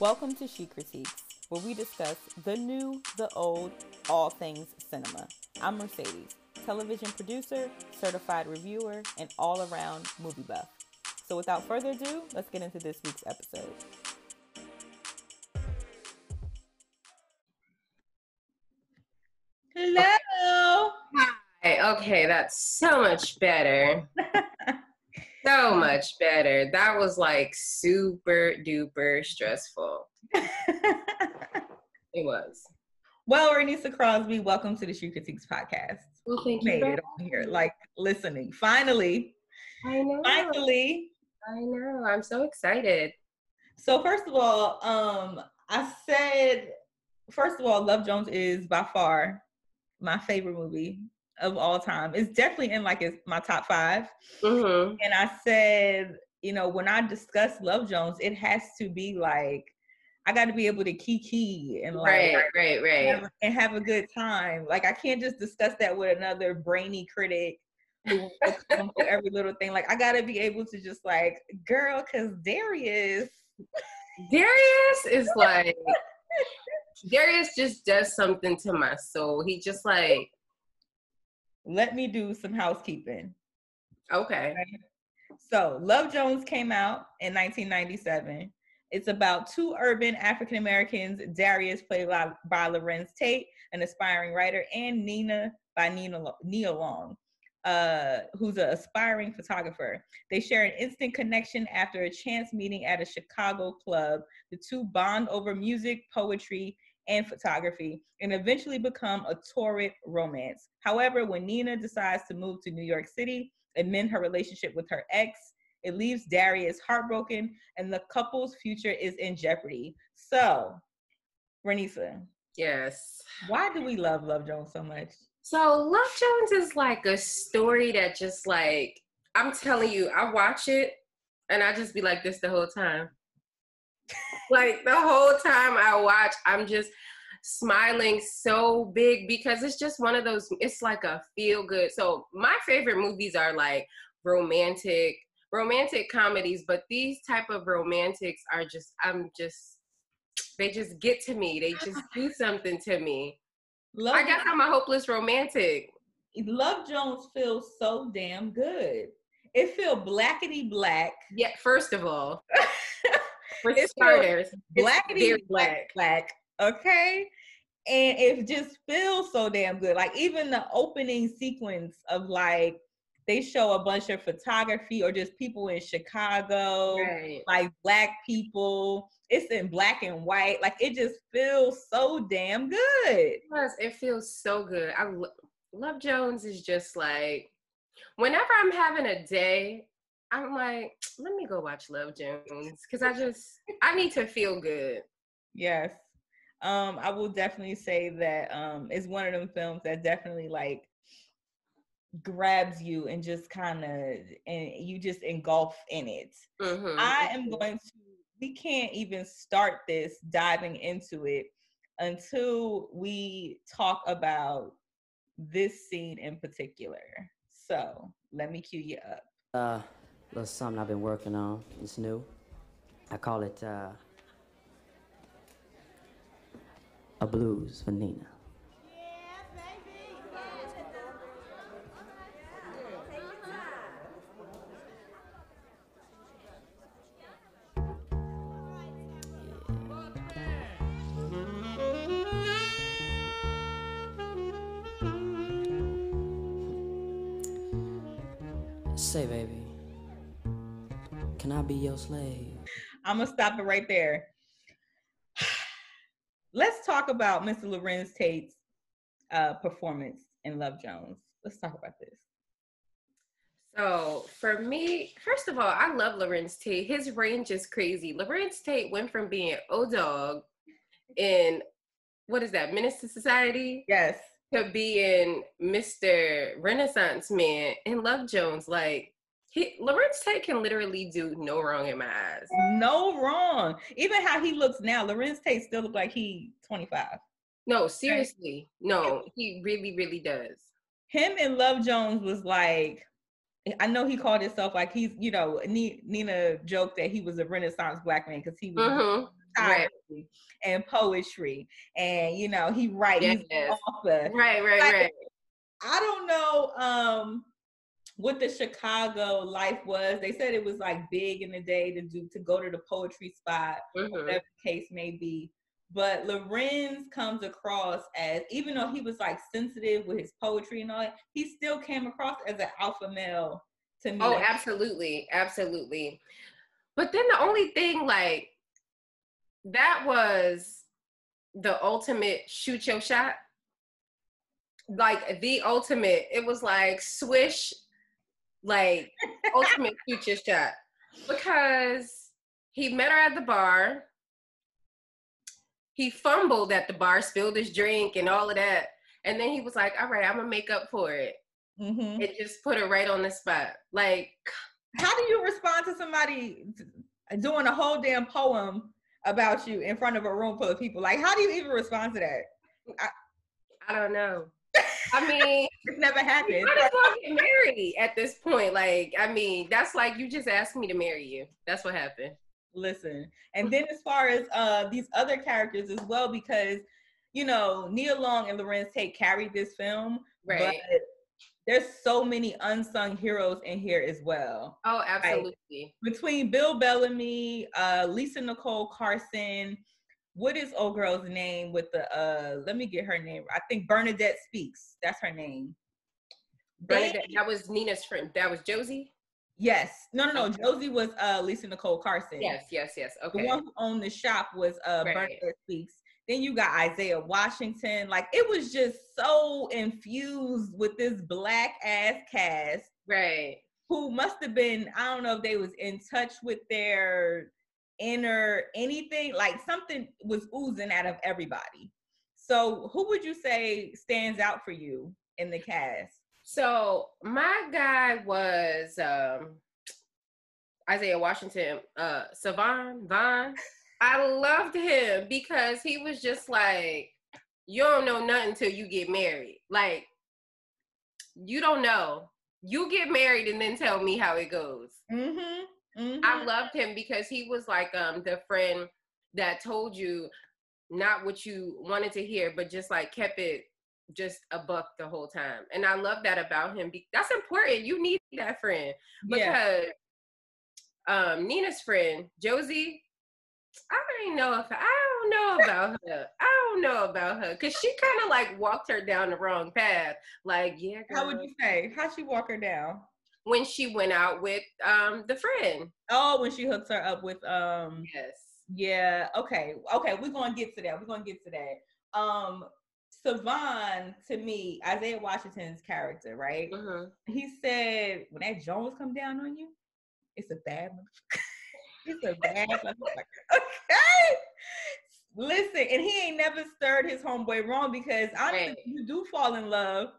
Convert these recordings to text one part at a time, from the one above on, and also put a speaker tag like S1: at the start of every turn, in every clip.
S1: Welcome to She Critiques, where we discuss the new, the old, all things cinema. I'm Mercedes, television producer, certified reviewer, and all around movie buff. So without further ado, let's get into this week's episode. Hello.
S2: Hi. Okay, that's so much better. so much better. That was like super duper stressful. it was.
S1: Well, Renisa Crosby, welcome to the She Critiques podcast.
S2: Well, thank you.
S1: Made it on here, like listening. Finally,
S2: I know.
S1: finally.
S2: I know. I'm so excited.
S1: So first of all, um, I said first of all, Love Jones is by far my favorite movie of all time. It's definitely in like it's my top five.
S2: hmm
S1: And I said, you know, when I discuss Love Jones, it has to be like I got to be able to kiki and like
S2: Right, right, right.
S1: have, and have a good time. Like I can't just discuss that with another brainy critic who for every little thing. Like I gotta be able to just like, girl, cause Darius.
S2: Darius is like Darius just does something to my soul. He just like
S1: Let me do some housekeeping.
S2: okay.
S1: So Love Jones came out in 1997. It's about two urban African Americans, Darius played by, Larenz Tate, an aspiring writer, and Nina by Nina Nia Long, uh, who's an aspiring photographer. They share an instant connection after a chance meeting at a Chicago club. The two bond over music, poetry, and photography, and eventually become a torrid romance. However, when Nina decides to move to New York City and mend her relationship with her ex, it leaves Darius heartbroken, and the couple's future is in jeopardy. So, Renisa,
S2: Yes.
S1: why do we love Love Jones so much?
S2: So Love Jones is like a story that just like I'm telling you, I watch it and I just be like this the whole time. Like the whole time I watch, I'm just smiling so big because it's just one of those it's like a feel good. So my favorite movies are like romantic romantic comedies, but these type of romantics are just I'm just they just get to me. They just do something to me.
S1: Love,
S2: I guess I'm a hopeless romantic.
S1: Love Jones feels so damn good. It feels blackety black,
S2: Yeah, first of all, for
S1: It's
S2: starters,
S1: blackety
S2: very
S1: black, black. Okay, and it just feels so damn good. Like even the opening sequence of like they show a bunch of photography or just people in Chicago.
S2: Right.
S1: like black people. It's in black and white. Like it just feels so damn good.
S2: Plus, it feels so good. I lo- Love Jones is just like whenever I'm having a day, I'm like, let me go watch Love Jones because I just I need to feel good.
S1: Yes. Um, I will definitely say that um it's one of them films that definitely like grabs you and just kind of and you just engulf in it.
S2: Mhm.
S1: I am going to we can't even start this diving into it until we talk about this scene in particular. So let me cue you up.
S3: Uh, little something I've been working on. It's new. I call it uh, a blues for Nina.
S1: I'm gonna stop it right there. Let's talk about Mr. Larenz Tate's uh, performance in Love Jones. Let's talk about this.
S2: So for me, first of all, I love Larenz Tate. His range is crazy. Larenz Tate went from being O Dog in what is that, Menace II Society,
S1: Yes,
S2: to being Mr. Renaissance Man in Love Jones. Like he Larenz Tate can literally do no wrong in my eyes.
S1: no wrong. Even how he looks now, Larenz Tate still look like he 25.
S2: No, seriously. No, he really, really does.
S1: Him and Love Jones was like, I know he called himself like he's, you know, Nina joked that he was a Renaissance black man because he was
S2: hmm
S1: poetry and poetry, and you know he writes
S2: Yes.
S1: author.
S2: Right, right,
S1: Like,
S2: right.
S1: I don't know um what the Chicago life was. They said it was like big in the day to do to go to the poetry spot,
S2: Mhm.
S1: whatever the case may be. But Larenz comes across as, even though he was like sensitive with his poetry and all that, he still came across as an alpha male to me.
S2: Oh, absolutely, absolutely. But then the only thing, like, that was the ultimate shoot your shot. Like the ultimate. It was like swish, like ultimate future shot. Because he met her at the bar. He fumbled at the bar, spilled his drink and all of that. And then he was like, all right, I'm gonna make up for it.
S1: Mhm.
S2: It just put her right on the spot. Like,
S1: How do you respond to somebody doing a whole damn poem about you in front of a room full of people? Like, how do you even respond to that?
S2: I don't know. I mean,
S1: It's never happened.
S2: might as well get married at this point. Like, I mean, that's like you just asked me to marry you. That's what happened.
S1: listen and then as far as uh these other characters as well because you know Nia Long and Larenz Tate carried this film
S2: Right.
S1: but there's so many unsung heroes in here as well
S2: oh, absolutely.
S1: between Bill Bellamy uh Lisa Nicole Carson what is old girl's name with the uh let me get her name I think Bernadette Speaks that's her name They-
S2: Bernadette, that was Nina's friend. That was Josie.
S1: yes no no no
S2: Okay.
S1: Josie was uh Lisa Nicole Carson
S2: Yes, yes, yes. okay The
S1: one who owned the shop was uh
S2: Right.
S1: Bernadette Speaks. Then you got Isaiah Washington. Like it was just so infused with this black ass cast
S2: Right.
S1: who must have been, I don't know if they was in touch with their inner anything, like something was oozing out of everybody. So who would you say stands out for you in the cast?
S2: So my guy was um Isaiah Washington, uh Savon, Vaughn. I loved him because he was just like, you don't know nothing till you get married. Like, you don't know. You get married and then tell me how it goes.
S1: Mm-hmm.
S2: I loved him because he was like um the friend that told you not what you wanted to hear, but just like kept it just a buck the whole time. And I love that about him. That's important. You need that friend
S1: yeah.
S2: because um Nina's friend Josie, I don't know if I don't know about her. I don't know about her because she kind of like walked her down the wrong path. Like, yeah,
S1: How would you say? How'd she walk her down?
S2: When she went out with um the friend.
S1: Oh, when she hooks her up with um
S2: Yes.
S1: Yeah, okay. Okay, we're gonna get to that. We're gonna get to that. Um Savon, to me, Isaiah Washington's character, right?
S2: hmm
S1: He said when that Jones come down on you, it's a bad motherfucker. it's a bad motherfucker. Okay. Listen, and he ain't never stirred his homeboy wrong because honestly,
S2: Right.
S1: you do fall in love.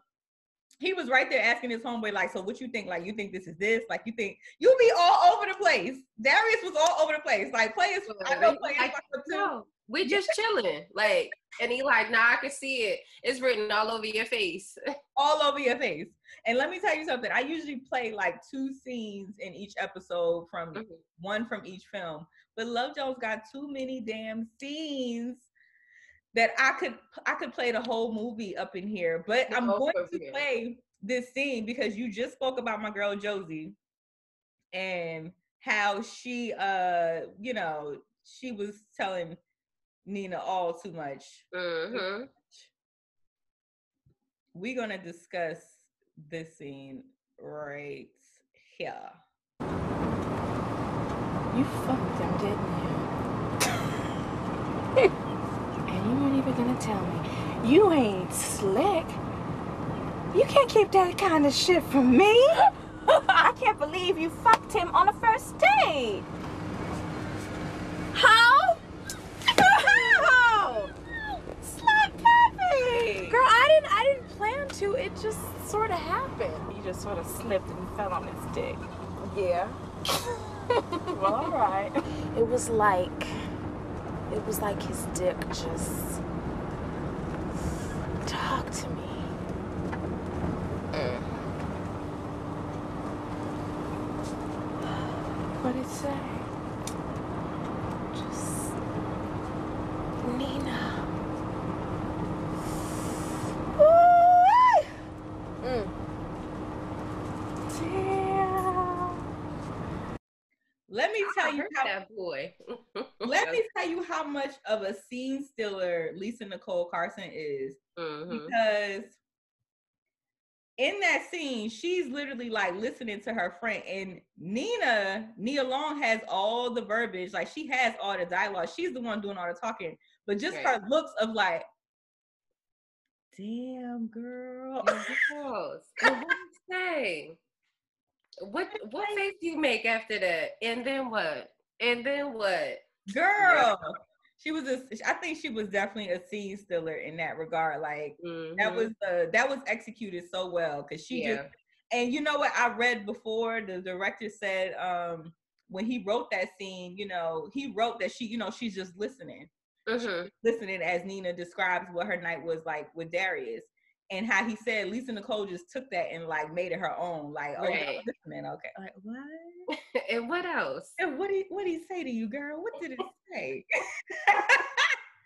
S1: He was right there asking his homeboy, like, so what you think? Like, you think this is this? Like, you think you be all over the place. Darius was all over the place. Like, players, I know players
S2: Like,
S1: too.
S2: no, we're just chilling. Like, and he like, nah, I can see it. It's written all over your face.
S1: all over your face. And let me tell you something. I usually play like two scenes in each episode from
S2: Mhm.
S1: one from each film. But Love Jones got too many damn scenes that I could I could play the whole movie up in here. But I'm going to
S2: real.
S1: play this scene because you just spoke about my girl Josie and how she uh you know she was telling Nina all too much.
S2: hmm
S1: We're gonna discuss this scene right here.
S4: You fucked him, didn't you? and you weren't even gonna tell me. You ain't slick. You can't keep that kind of shit from me. I can't believe you fucked him on a first date. How? How? Slap Pappy! Girl, I didn't I didn't plan to. It just sort of happened. You just sort of slipped and fell on his dick. Yeah. well, all right.
S5: It was like, it was like his dick just talked to me.
S4: What'd it say?
S5: Just Nina. Ooh. Mm. Damn.
S1: Let me tell
S2: I
S1: you
S2: heard
S1: how
S2: that boy.
S1: let me tell you how much of a scene stealer Lisa Nicole Carson is.
S2: Mhm.
S1: because in that scene, she's literally like listening to her friend, and Nina, Nia Long has all the verbiage, like she has all the dialogue. She's the one doing all the talking, but just
S2: Right.
S1: her looks of like, damn girl.
S2: Girls, what you say? What what face do you make after that? And then what? And then what?
S1: girl. She was a I think she was definitely a scene stealer in that regard. Like that
S2: Mhm.
S1: was uh that was executed so well because she
S2: yeah.
S1: just and you know what I read before the director said um when he wrote that scene, you know, he wrote that she, you know, she's just listening.
S2: Mhm.
S1: Listening as Nina describes what her night was like with Darius. And how he said Lisa Nicole just took that and like made it her own. Like, oh,
S2: Right.
S1: I'm listening. Okay. Like, what?
S2: and what else?
S1: And what did what did he say to you, girl? What did it say?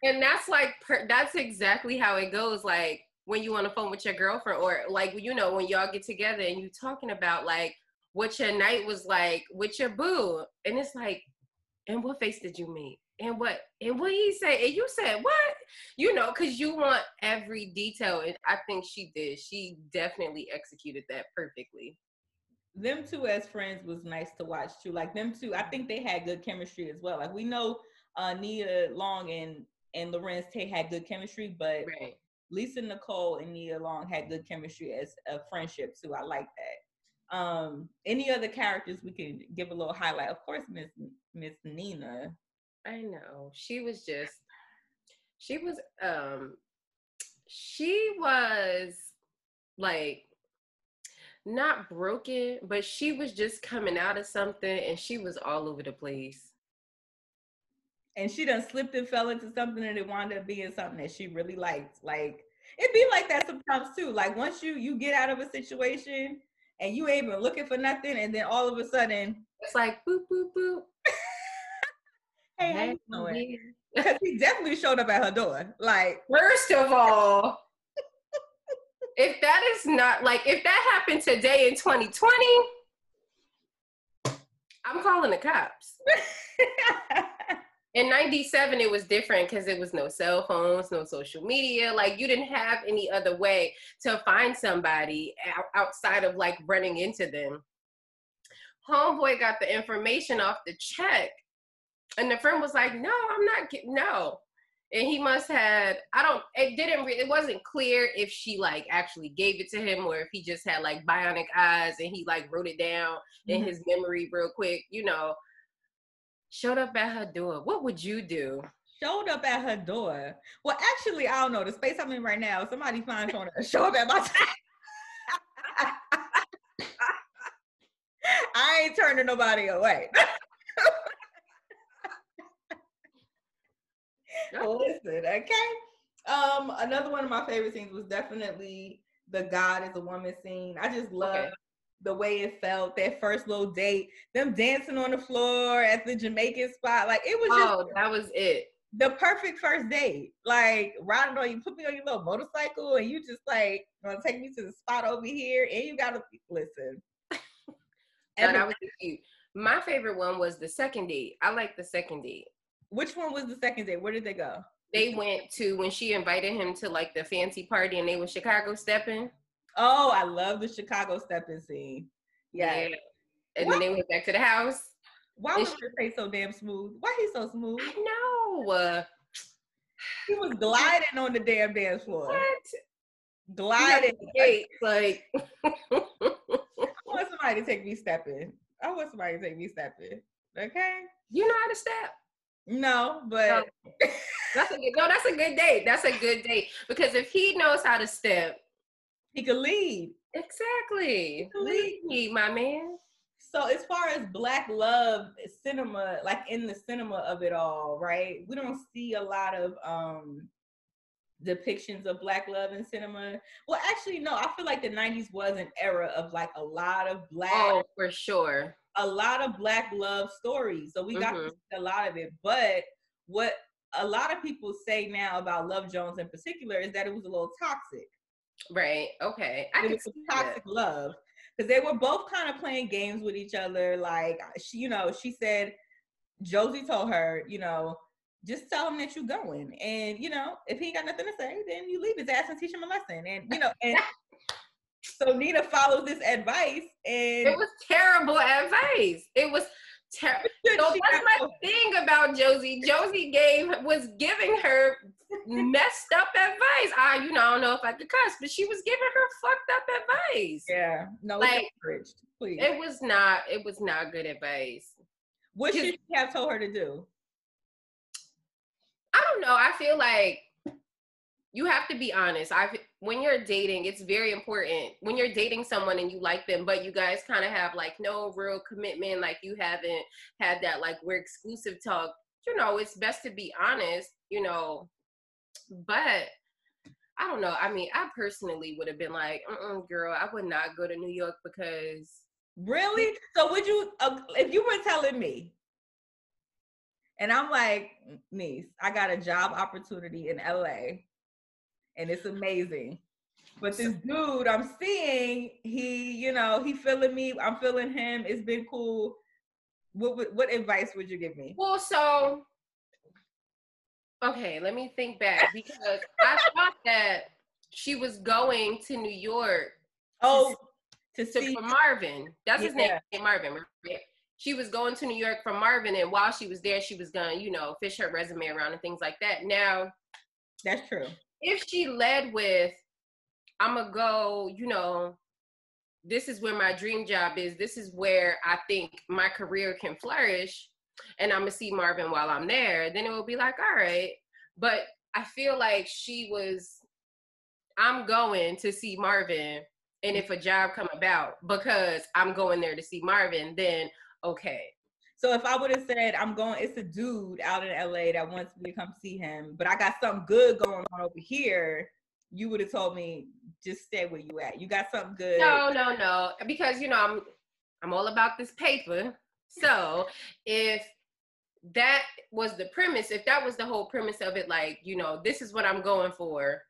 S2: And that's like per- that's exactly how it goes. Like when you on the phone with your girlfriend, or like you know when y'all get together and you talking about like what your night was like with your boo, and it's like, and what face did you meet? And what and what he say? And you said what? You know, because you want every detail, and I think she did. She definitely executed that perfectly.
S1: them two as friends was nice to watch too. Like them two, I think they had good chemistry as well. Like we know uh Nia Long and and Larenz Tate had good chemistry, but
S2: Right.
S1: Lisa Nicole and Nia Long had good chemistry as a friendship too. I like that. Um, any other characters we can give a little highlight? Of course, Miss Miss Nina.
S2: I know. She was just she was um she was like not broken, but she was just coming out of something and she was all over the place.
S1: And she done slipped and fell into something and it wound up being something that she really liked. Like it'd be like that sometimes too. Like once you you get out of a situation and you ain't even looking for nothing, and then all of a sudden,
S2: It's like boop boop boop.
S1: hey, how you doing? Because he definitely showed up at her door. Like
S2: First of all, if that is not like if that happened today in 2020, I'm calling the cops. in 97 it was different because it was no cell phones no social media like you didn't have any other way to find somebody outside of like running into them homeboy got the information off the check and the friend was like no i'm not get- no and he must had i don't it didn't re- it wasn't clear if she like actually gave it to him or if he just had like bionic eyes and he like wrote it down in
S1: Mhm.
S2: his memory real quick you know showed up at her door what would you do
S1: showed up at her door. Well, actually, I don't know. The space I'm in right now, somebody finds showing up, show up at my I ain't turning nobody away. Listen, okay. Um, another one of my favorite scenes was definitely the God is a woman scene. I just love
S2: Okay.
S1: the way it felt, that first little date, them dancing on the floor at the Jamaican spot. Like it was just
S2: oh that was it
S1: the perfect first date. Like riding on you, put me on your little motorcycle, and you just like gonna take me to the spot over here, and you gotta listen. And
S2: that was cute my favorite one was the second date i like the second date
S1: which one was the second date? Where did they go?
S2: they went to when she invited him to like the fancy party and they were chicago stepping
S1: Oh, I love the Chicago stepping scene. Yeah.
S2: and
S1: What?
S2: then they went back to the house
S1: Why was it say so damn smooth? Why he so smooth?
S2: i know uh,
S1: He was gliding on the damn dance floor.
S2: what
S1: Gliding.
S2: Hey, like
S1: I want somebody to take me stepping. I want somebody to take me stepping. Okay.
S2: you know how to step
S1: No, but
S2: that's a good no that's a good date that's a good date because if he knows how to step
S1: he could lead.
S2: exactly lead me my man
S1: So as far as black love cinema, like in the cinema of it all, right? We don't see a lot of um depictions of black love in cinema. Well, actually, no, I feel like the 90s was an era of like a lot of black
S2: oh for sure
S1: a lot of black love stories. So we got
S2: Mhm.
S1: see a lot of it. But what a lot of people say now about Love Jones in particular is that it was a little toxic.
S2: Right. Okay. I
S1: it was toxic love because they were both kind of playing games with each other. Like she, you know, she said Josie told her, you know, just tell him that you're going, and you know, if he ain't got nothing to say, then you leave his ass and teach him a lesson. And you know, and so Nina follows this advice, and
S2: It was terrible advice. It was terrible. So
S1: She
S2: my thing about Josie. Josie gave was giving her messed up advice. I, you know, I don't know if I could cuss, but she was giving her fucked up advice.
S1: yeah, no,
S2: Like.
S1: Please,
S2: It was not. It was not good advice.
S1: what should she have told her to do?
S2: I don't know. I feel like you have to be honest. I when you're dating, it's very important. When you're dating someone and you like them, but you guys kind of have like no real commitment, like you haven't had that like we're exclusive talk. You know, it's best to be honest. You know, but I don't know. I mean, I personally would have been like, "Girl, I would not go to New York because."
S1: Really? So would you, uh, if you were telling me, and I'm like, niece, I got a job opportunity in LA, and it's amazing. But this dude I'm seeing, he, you know, he feeling me. I'm feeling him. It's been cool. What what, what advice would you give me?
S2: Well, so okay, let me think back because I thought that she was going to New York
S1: Oh, to
S2: to,
S1: see.
S2: for Marvin. That's his name, Marvin. Right? She was going to New York for Marvin, and while she was there, she was gonna, you know, fish her resume around and things like that. Now,
S1: That's true.
S2: If she led with, I'm gonna go, you know, this is where my dream job is. This is where I think my career can flourish, and I'm gonna see Marvin while I'm there. Then it will be like, all right. But I feel like she was, I'm going to see Marvin, and if a job come about because I'm going there to see Marvin, then okay.
S1: So if I would have said I'm going, it's a dude out in LA that wants me to come see him, but I got something good going on over here. You would have told me just stay where you at. You got something good.
S2: No, no, no. Because you know, I'm I'm all about this paper. So if that was the premise, if that was the whole premise of it, like, you know, this is what I'm going for,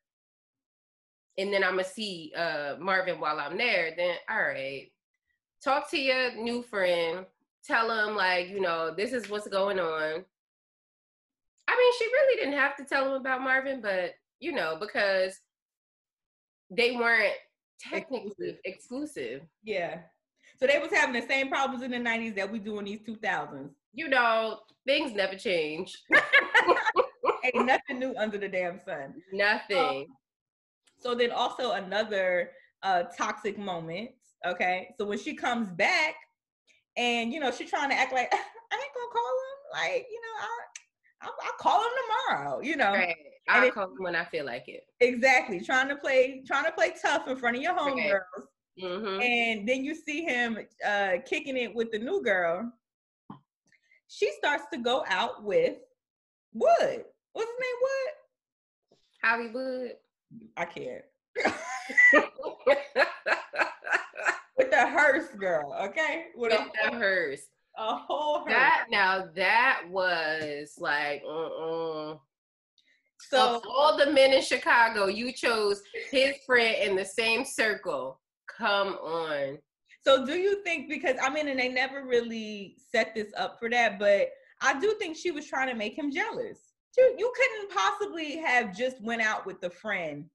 S2: and then I'm gonna see uh Marvin while I'm there, then all right. Talk to your new friend, tell him like, you know, this is what's going on. I mean, she really didn't have to tell him about Marvin, but you know, because they weren't technically exclusive.
S1: Yeah. So they was having the same problems in the 90s that we do in these 2000s.
S2: You know, things never change.
S1: Ain't nothing new under the damn sun.
S2: Nothing.
S1: So then also another uh toxic moment. Okay. So when she comes back and you know she's trying to act like I ain't gonna call him. Like, you know, I I'll, I'll call him tomorrow, you know.
S2: right. I'll
S1: it-
S2: call them when I feel like it.
S1: Exactly. Trying to play trying to play tough in front of your
S2: Right.
S1: homegirls.
S2: hmm
S1: And then you see him uh kicking it with the new girl. She starts to go out with Wood. What's his name? Wood?
S2: Hollywood.
S1: I can't. with the Hearst girl, okay?
S2: With
S1: a,
S2: that hers.
S1: a whole Hearst.
S2: That now that was like uh-uh.
S1: so
S2: of all the men in Chicago, you chose his friend in the same circle. Come on.
S1: So do you think because I mean and they never really set this up for that, but I do think she was trying to make him jealous. You, you couldn't possibly have just went out with the friend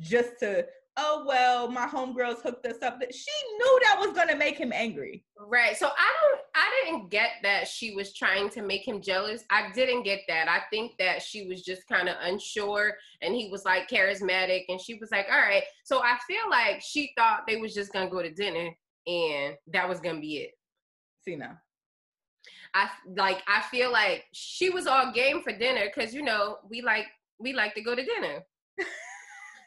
S1: just to oh well my homegirls hooked us up. That she knew that was gonna make him angry.
S2: Right. So I don't I didn't get that she was trying to make him jealous. I didn't get that. I think that she was just kind of unsure and he was like charismatic and she was like, "All right." So I feel like she thought they was just going to go to dinner and that was going to be it.
S1: See now.
S2: I like I feel like she was all game for dinner cuz you know, we like we like to go to dinner.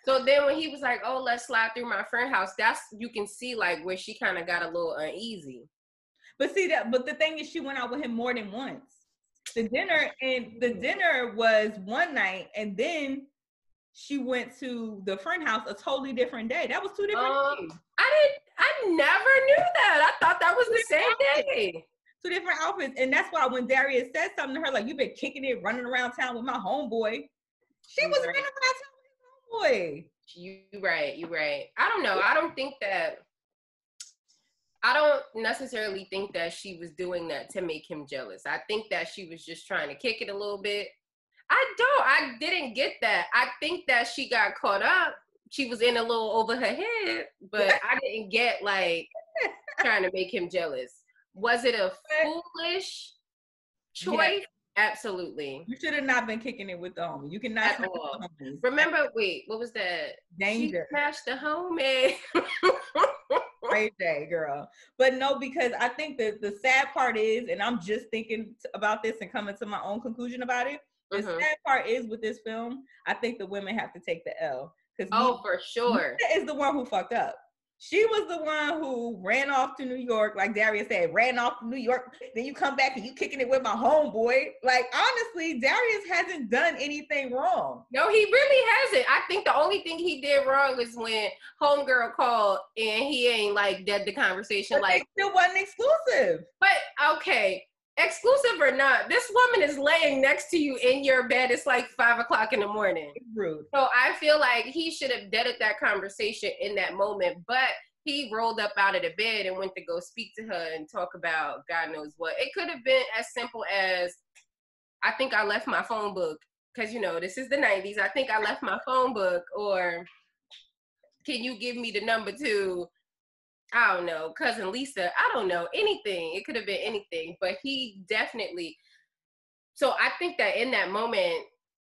S2: so then when he was like, "Oh, let's slide through my friend house." That's you can see like where she kind of got a little uneasy.
S1: But see that but the thing is she went out with him more than once. The dinner and the dinner was one night and then she went to the friend house a totally different day. That was two different
S2: Um,
S1: days.
S2: I didn't. I never knew that. I thought that was the same day.
S1: two different outfits. And that's why when Darius said something to her, like, you've been kicking it, running around town with my homeboy. She was
S2: Right.
S1: running around town homeboy.
S2: You right, you right. I don't know. I don't think that I don't necessarily think that she was doing that to make him jealous. I think that she was just trying to kick it a little bit. I don't. I didn't get that. I think that she got caught up. She was in a little over her head, but I didn't get like trying to make him jealous. Was it a foolish choice? Absolutely.
S1: You should have not been kicking it with the homie. You cannot
S2: At all. Remember, wait, what was that?
S1: danger.
S2: She smashed the homie.
S1: Great day, girl. But no, because I think that the sad part is, and I'm just thinking about this and coming to my own conclusion about it. The
S2: Mhm.
S1: sad part is with this film, I think the women have to take the L because
S2: Oh, for sure.
S1: is the one who fucked up. She was the one who ran off to New York, like Darius said, ran off to New York. Then you come back and you kicking it with my homeboy. Like honestly, Darius hasn't done anything wrong.
S2: No, he really hasn't. I think the only thing he did wrong was when homegirl called and he ain't like dead the conversation.
S1: But
S2: Like,
S1: still wasn't exclusive.
S2: but okay, exclusive or not, this woman is laying next to you in your bed. It's like five o'clock in the morning.
S1: Rude.
S2: So I feel like he should have deaded that conversation in that moment, but he rolled up out of the bed and went to go speak to her and talk about God knows what. It could have been as simple as I think I left my phone book because you know this is the 90s. I think I left my phone book, or can you give me the number to I don't know, cousin Lisa. I don't know anything. It could have been anything, but he definitely. So I think that in that moment,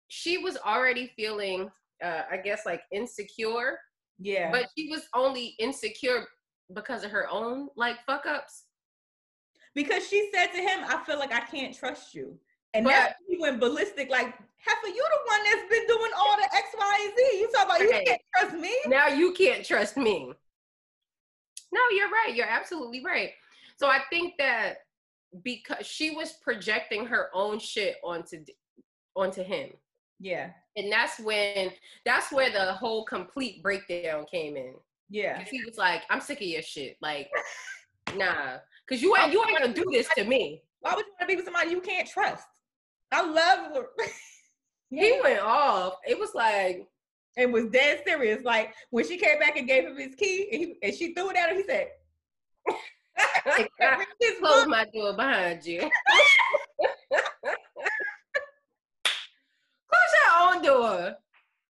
S2: she was already feeling, uh, I guess, like insecure,
S1: Yeah.
S2: but she was only insecure because of her own like fuck ups.
S1: because she said to him, I feel like I can't trust you. And
S2: But-
S1: that's when he went ballistic, like, Heifer, you the one that's been doing all the X, Y, and Z. You talk about you can't trust me.
S2: Now you can't trust me. No, you're right. You're absolutely right. So I think that because she was projecting her own shit onto onto him.
S1: Yeah.
S2: and that's when that's where the whole complete breakdown came in.
S1: Yeah.
S2: he was like, "I'm sick of your shit. Like, nah, cause you ain't you ain't gonna do this to me."
S1: Why would you want to be with somebody you can't trust? I love her.
S2: He went off. It was like,
S1: and was dead serious. Like when she came back and gave him his key and, he, and she threw it at him, he said, his
S2: "Close my door behind you." Close your own door.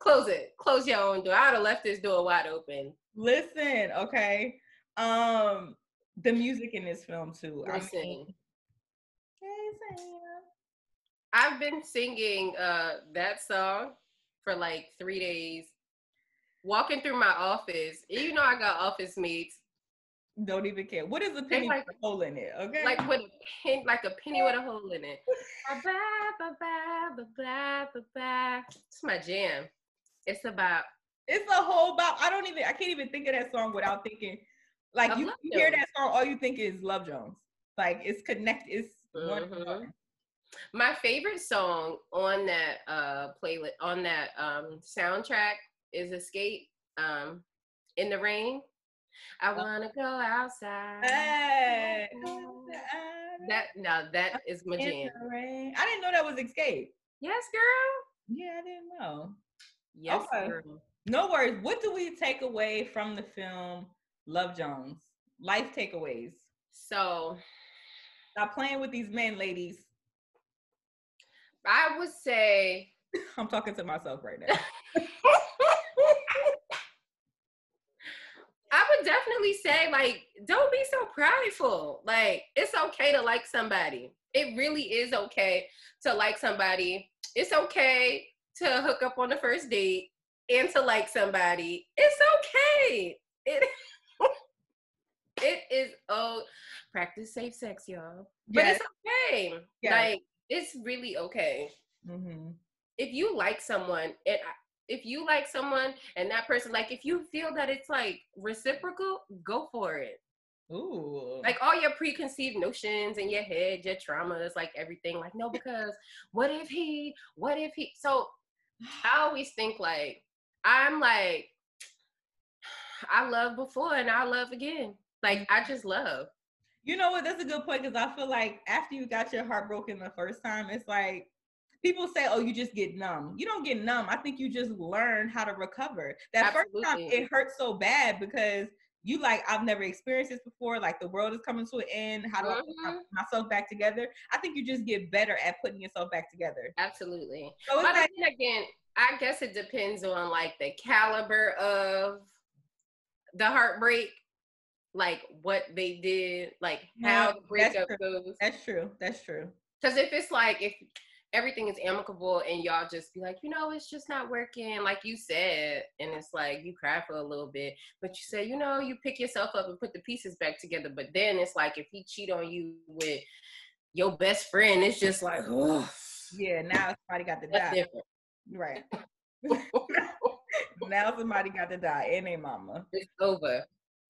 S2: Close it. Close your own door. I'd have left this door wide open.
S1: Listen, okay. Um, the music in this film too. I
S2: Listen.
S1: mean, Hey, Sam.
S2: I've been singing uh that song for like three days. Walking through my office, you know I got office mates,
S1: Don't even care. What is the penny
S2: like-
S1: with a hole in it? Okay.
S2: like with a pin, like a penny with a hole in it. Ba, ba, ba, ba, ba, ba, ba. It's my jam. It's about
S1: it's a whole bop. I don't even. I can't even think of that song without thinking. Like you, you hear that song, all you think is Love Jones. Like it's connect. It's.
S2: Mhm.
S1: one.
S2: My favorite song on that uh playlist on that um soundtrack is Escape. Um, in the rain. I wanna go outside.
S1: Hey.
S2: That no, that is my jam.
S1: I didn't know that was Escape.
S2: Yes, girl.
S1: Yeah, I didn't know.
S2: Yes,
S1: Okay.
S2: girl.
S1: No worries. What do we take away from the film Love Jones? Life takeaways.
S2: So
S1: Stop playing with these men, ladies.
S2: I would say
S1: I'm talking to myself right now.
S2: I would definitely say like don't be so prideful. Like it's okay to like somebody. It really is okay to like somebody. It's okay to hook up on the first date and to like somebody. It's okay. It it is oh practice safe sex, y'all. But it's okay.
S1: Yes.
S2: Like it's really okay.
S1: hmm
S2: if you like someone and if you like someone and that person like if you feel that it's like reciprocal go for it.
S1: Ooh.
S2: like all your preconceived notions in your head your traumas like everything like no because what if he what if he so i always think like i'm like i love before and i love again. Like i just love
S1: You know what? That's a good point because I feel like after you got your heart broken the first time, it's like people say, "Oh, you just get numb." You don't get numb. I think you just learn how to recover. That first time it hurts so bad because you like I've never experienced this before. Like the world is coming to an end. How do I put
S2: Mhm.
S1: myself back together? I think you just get better at putting yourself back together.
S2: Absolutely.
S1: So
S2: But
S1: like,
S2: then again, I guess it depends on like the caliber of the heartbreak, like what they did, like how the
S1: that's
S2: breakup
S1: true.
S2: goes.
S1: that's true. That's true.
S2: Because if it's like if everything is amicable and y'all just be like, you know, it's just not working, like you said, and it's like you cry for a little bit, but you say, you know, you pick yourself up and put the pieces back together. But then it's like if he cheat on you with your best friend, it's just like, oh,
S1: Yeah. Now somebody got to
S2: that's
S1: die.
S2: different.
S1: Right. now somebody got to die and their mama.
S2: it's over.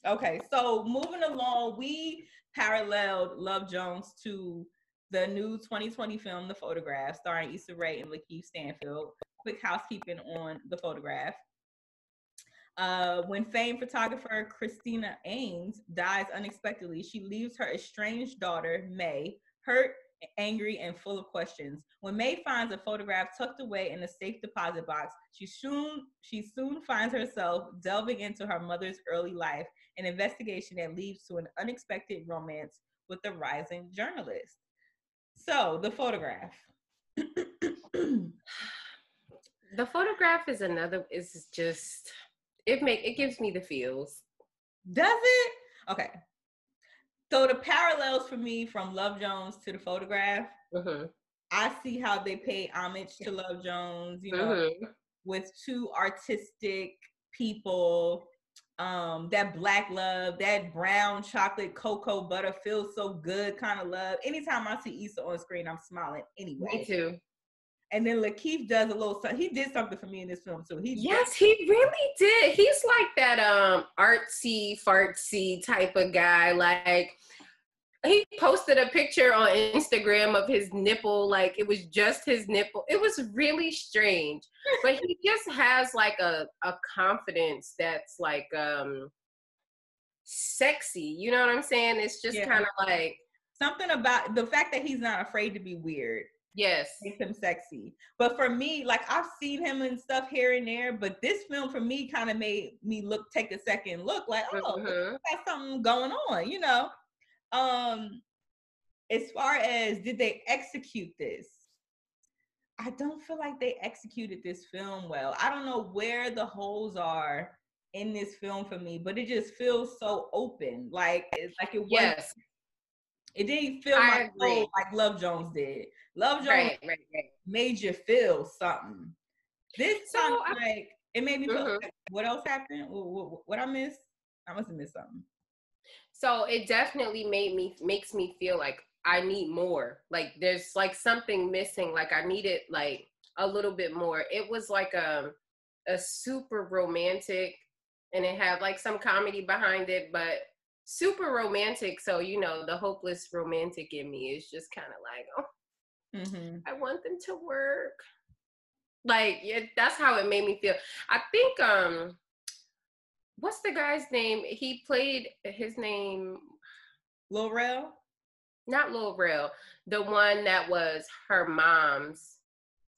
S1: Okay, so moving along, we paralleled Love Jones to the new 2020 film, The Photograph, starring Issa Rae and Lakeith Stanfield. Quick housekeeping on The Photograph. Uh, when famed photographer Christina Eames dies unexpectedly, she leaves her estranged daughter, May, hurt, angry, and full of questions. When May finds a photograph tucked away in a safe deposit box, she soon she soon finds herself delving into her mother's early life, an investigation that leads to an unexpected romance with the rising journalist. So, the photograph.
S2: The photograph is another. Is just it make it gives me the feels.
S1: Does it? Okay. So the parallels for me from Love Jones to the photograph,
S2: hmm
S1: I see how they pay homage to Love Jones, you know,
S2: hmm
S1: with two artistic people. Um, that black love, that brown chocolate cocoa butter feels so good kind of love. Anytime I see Issa on screen, I'm smiling anyway.
S2: Me too.
S1: And then Lakeith does a little. He did something for me in this film too. He
S2: Yes, he really did. He's like that um artsy fartsy type of guy. Like he posted a picture on Instagram of his nipple, like it was just his nipple. It was really strange. But he just has like a, a confidence that's like um sexy. You know what I'm saying? It's just
S1: Yeah.
S2: kind of like
S1: something about the fact that he's not afraid to be weird.
S2: yes.
S1: makes him sexy. But for me, like I've seen him and stuff here and there, but this film for me kind of made me look take a second look like, oh,
S2: Mhm.
S1: got something going on, you know. Um as far as did they execute this? I don't feel like they executed this film well. I don't know where the holes are in this film for me, but it just feels so open. Like it's like it was
S2: Yes.
S1: it didn't feel my like Love Jones did. Love Jones
S2: Right, right, right.
S1: made you feel something. This
S2: So, I-
S1: like it made me feel.
S2: Mhm.
S1: like, what else happened? What, what, what I missed? I must have missed something.
S2: So it definitely made me makes me feel like I need more. Like there's like something missing. Like I needed like a little bit more. It was like a a super romantic and it had like some comedy behind it, but super romantic. So you know, the hopeless romantic in me is just kind of like, oh,
S1: Mm-hmm.
S2: I want them to work. Like yeah, that's how it made me feel. I think um what's the guy's name? He played his name
S1: Lil Rel.
S2: not Lil Rel, the one that was her mom's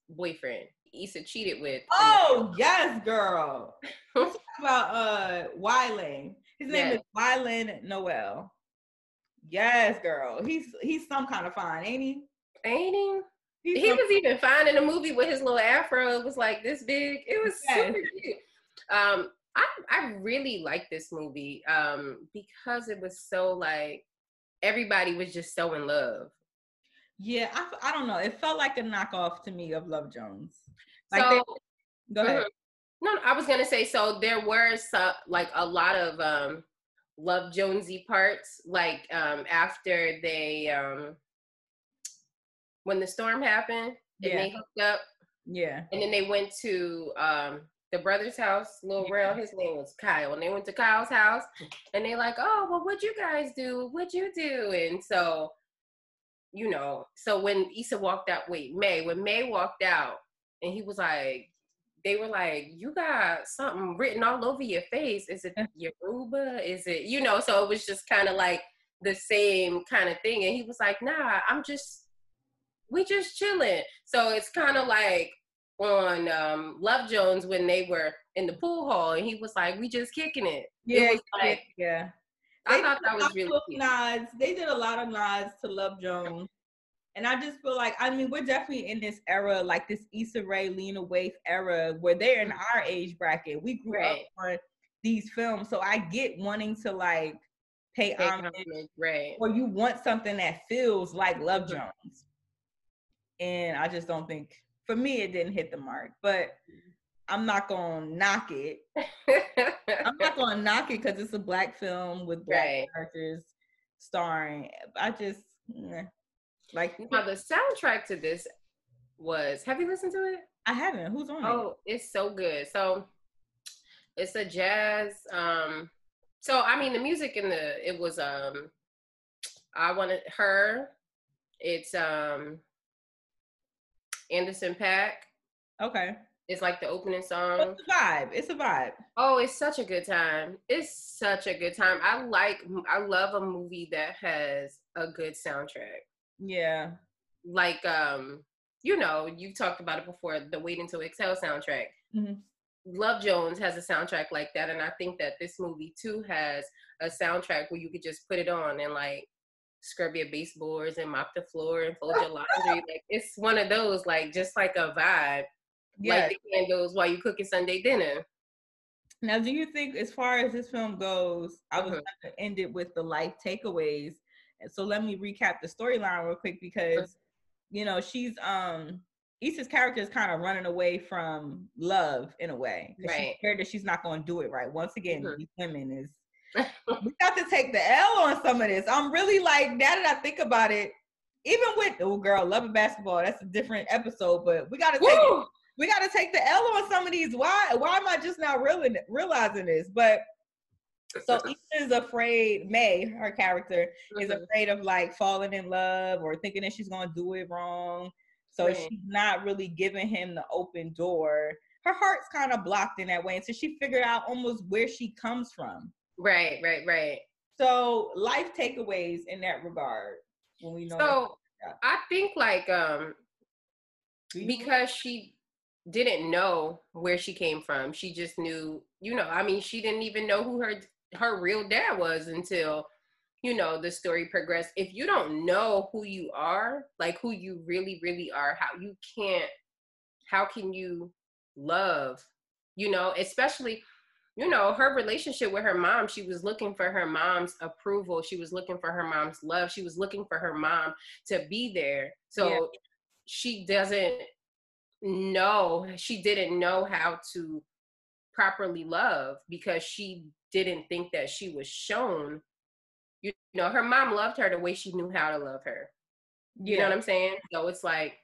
S2: boyfriend. Issa cheated with.
S1: Oh yes, girl. About uh Y'lan. His name
S2: Yes.
S1: is Y'lan Noel. Yes, girl. He's he's some kind of fine, ain't he?
S2: ain't he?
S1: He's
S2: He was even fine in the movie with his little afro. It was like this big. It was
S1: Yes.
S2: super cute. Um, I I really like this movie um because it was so like everybody was just so in love.
S1: yeah. I don't know. It felt like a knockoff to me of Love Jones. Like
S2: so
S1: they- go ahead.
S2: Mhm. No, no, I was gonna say so. There were some, like a lot of um, Love Jonesy parts, like um, after they um, when the storm happened and
S1: Yeah.
S2: they hooked up,
S1: Yeah.
S2: and then they went to um, the brother's house. Lil Rel, his name was Kyle, and they went to Kyle's house, and they like, oh, well, what'd you guys do? What'd you do? And so, you know, so when Issa walked out, wait, May, when May walked out, and he was like, they were like, you got something written all over your face. Is it Yoruba? Is it, you know? So it was just kind of like the same kind of thing. And he was like, nah, I'm just, we just chilling. So it's kind of like on um, Love Jones when they were in the pool hall and he was like, we just kicking it.
S1: Yeah,
S2: it like,
S1: yeah.
S2: I
S1: They
S2: thought that was really
S1: nods. They did a lot of nods to Love Jones. And I just feel like, I mean, we're definitely in this era, like this Issa Rae, Lena Waithe era, where they're in our age bracket. We grew
S2: Right.
S1: up on these films, so I get wanting to like pay
S2: Take
S1: homage,
S2: right.
S1: or you want something that feels like Love
S2: Mhm.
S1: Jones. And I just don't think, for me, it didn't hit the mark. But I'm not gonna knock it. I'm not gonna knock it because it's a black film with black
S2: Right.
S1: characters starring. I just like
S2: now the soundtrack to this was. Have you listened to it?
S1: I haven't. Who's on
S2: Oh, it's so good. So it's a jazz. Um, so I mean, the music in the it was um, I wanted her. It's um, Anderson
S1: Paak. Okay,
S2: It's like the opening song.
S1: it's a vibe. It's a vibe.
S2: Oh, it's such a good time. It's such a good time. I like. I love a movie that has a good soundtrack.
S1: Yeah,
S2: Like um, you know, you talked about it before. The Wait Until Exhale soundtrack.
S1: Mhm.
S2: Love Jones has a soundtrack like that, and I think that this movie too has a soundtrack where you could just put it on and like scrub your baseboards and mop the floor and fold your laundry. Like it's one of those, like just like a vibe,
S1: yeah.
S2: like the candles while you cooking Sunday dinner.
S1: now, do you think, as far as this film goes, I was
S2: Mhm.
S1: going to end it with the life takeaways. So let me recap the storyline real quick because, you know, she's um Issa's character is kind of running away from love in a way. 'cause She's
S2: Right.
S1: scared that she's not going to do it right. Once again,
S2: Mhm.
S1: these women is we got to take the L on some of this. I'm really like now that I think about it, even with oh girl, love and basketball, that's a different episode, but we got to take
S2: Woo!
S1: we got to take the L on some of these. Why? Why am I just now realizing realizing this? But so Issa is afraid. May, her character, is
S2: Mhm.
S1: afraid of like falling in love or thinking that she's gonna do it wrong. So
S2: Right.
S1: she's not really giving him the open door. Her heart's kind of blocked in that way, and so she figured out almost where she comes from.
S2: Right, right, right.
S1: So life takeaways in that regard when we know.
S2: So I think like um because she didn't know where she came from. She just knew, you know, I mean, she didn't even know who her her real dad was until you know the story progressed. If you don't know who you are, like who you really really are, how you can't how can you love? You know, especially you know, her relationship with her mom, she was looking for her mom's approval. She was looking for her mom's love. She was looking for her mom to be there. So
S1: Yeah.
S2: she doesn't know, she didn't know how to properly love because she didn't think that she was shown. You know, her mom loved her the way she knew how to love her. You know what I'm saying? So it's like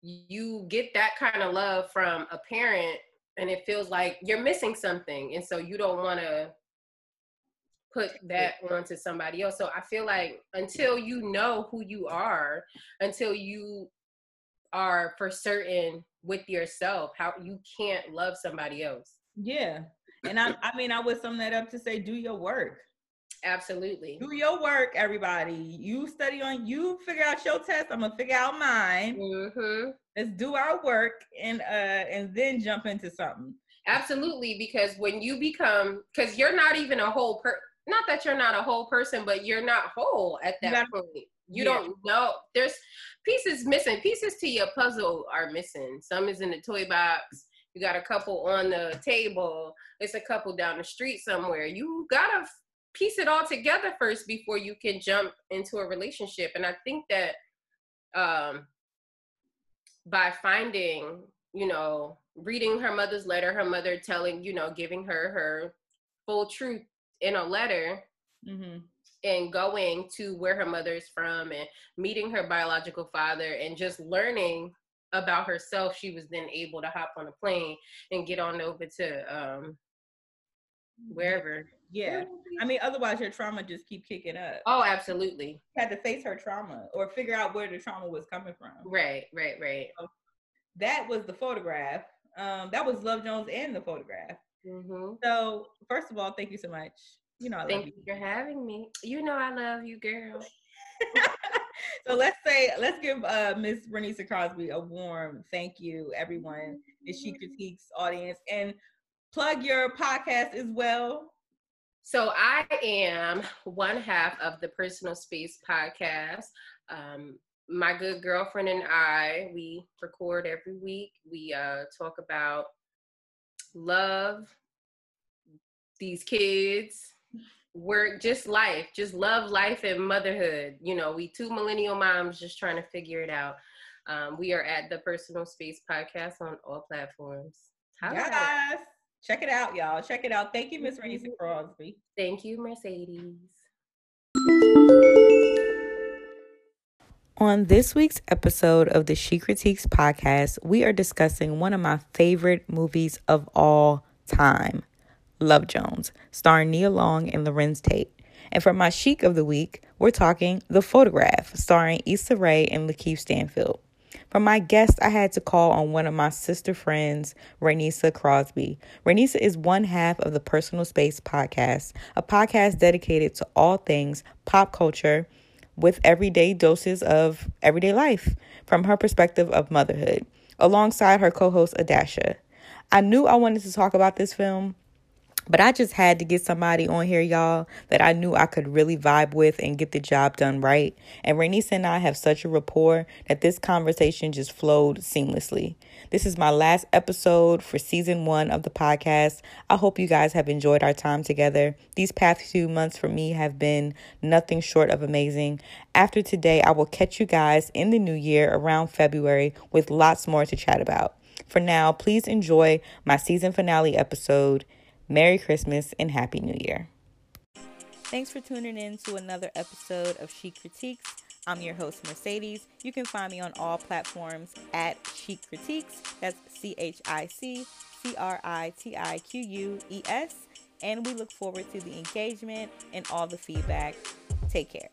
S2: you get that kind of love from a parent and it feels like you're missing something and so you don't want to put that onto somebody else so i feel like until you know who you are until you are for certain with yourself how you can't love somebody else
S1: Yeah. And I, I mean, I would sum that up to say, do your work.
S2: absolutely
S1: Do your work, everybody. You study on, you figure out your test. I'm gonna figure out mine.
S2: hmm
S1: Let's do our work and uh and then jump into something.
S2: absolutely because when you become because you're not even a whole per not that you're not a whole person but you're not whole at that
S1: gotta-
S2: point you
S1: Yeah.
S2: don't know there's pieces missing pieces to your puzzle are missing some is in the toy box you got a couple on the table it's a couple down the street somewhere you gotta piece it all together first before you can jump into a relationship and i think that um by finding you know reading her mother's letter her mother telling you know giving her her full truth in a letter
S1: Mm-hmm.
S2: and going to where her mother is from and meeting her biological father and just learning about herself she was then able to hop on a plane and get on over to um wherever
S1: Yeah. I mean, otherwise your trauma just keep kicking up.
S2: oh absolutely
S1: You had to face her trauma or figure out where the trauma was coming from.
S2: right right right
S1: That was the photograph. Um, that was Love Jones and the photograph.
S2: hmm
S1: So first of all, thank you so much. You know, I
S2: Thank
S1: love
S2: you for having me. You know I love you, girl.
S1: so let's say let's give uh Miss Renisa Crosby a warm thank you, everyone, the She Critiques audience, and plug your podcast as well.
S2: So I am one half of the Personal Space podcast. Um, my good girlfriend and I, we record every week. We uh, talk about love, these kids, work, just life, just love, life, and motherhood. You know, we two millennial moms just trying to figure it out. Um, we are at the Personal Space podcast on all platforms. Us.
S1: Yes. Check it out, y'all. Check it out. Thank you, Miss Renisa Crosby. Mm-hmm.
S2: Thank you, Mercedes.
S1: On this week's episode of the She Critiques podcast, we are discussing one of my favorite movies of all time, Love Jones, starring Nia Long and Larenz Tate. And for my chic of the week, we're talking The Photograph, starring Issa Rae and Lakeith Stanfield. For my guest, I had to call on one of my sister friends, Renisa Crosby. Renisa is one half of the Personal Space podcast, a podcast dedicated to all things pop culture with everyday doses of everyday life from her perspective of motherhood, alongside her co host, Adasha. I knew I wanted to talk about this film but I just had to get somebody on here, y'all, that I knew I could really vibe with and get the job done right. And Renisa and I have such a rapport that this conversation just flowed seamlessly. This is my last episode for season one of the podcast. I hope you guys have enjoyed our time together. These past few months for me have been nothing short of amazing. After today, I will catch you guys in the new year around February with lots more to chat about. For now, please enjoy my season finale episode. Merry Christmas and Happy New Year. Thanks for tuning in to another episode of Chic Critiques. I'm your host, Mercedes. You can find me on all platforms at Chic Critiques. That's C H I C C R I T I Q U E S. And we look forward to the engagement and all the feedback. Take care.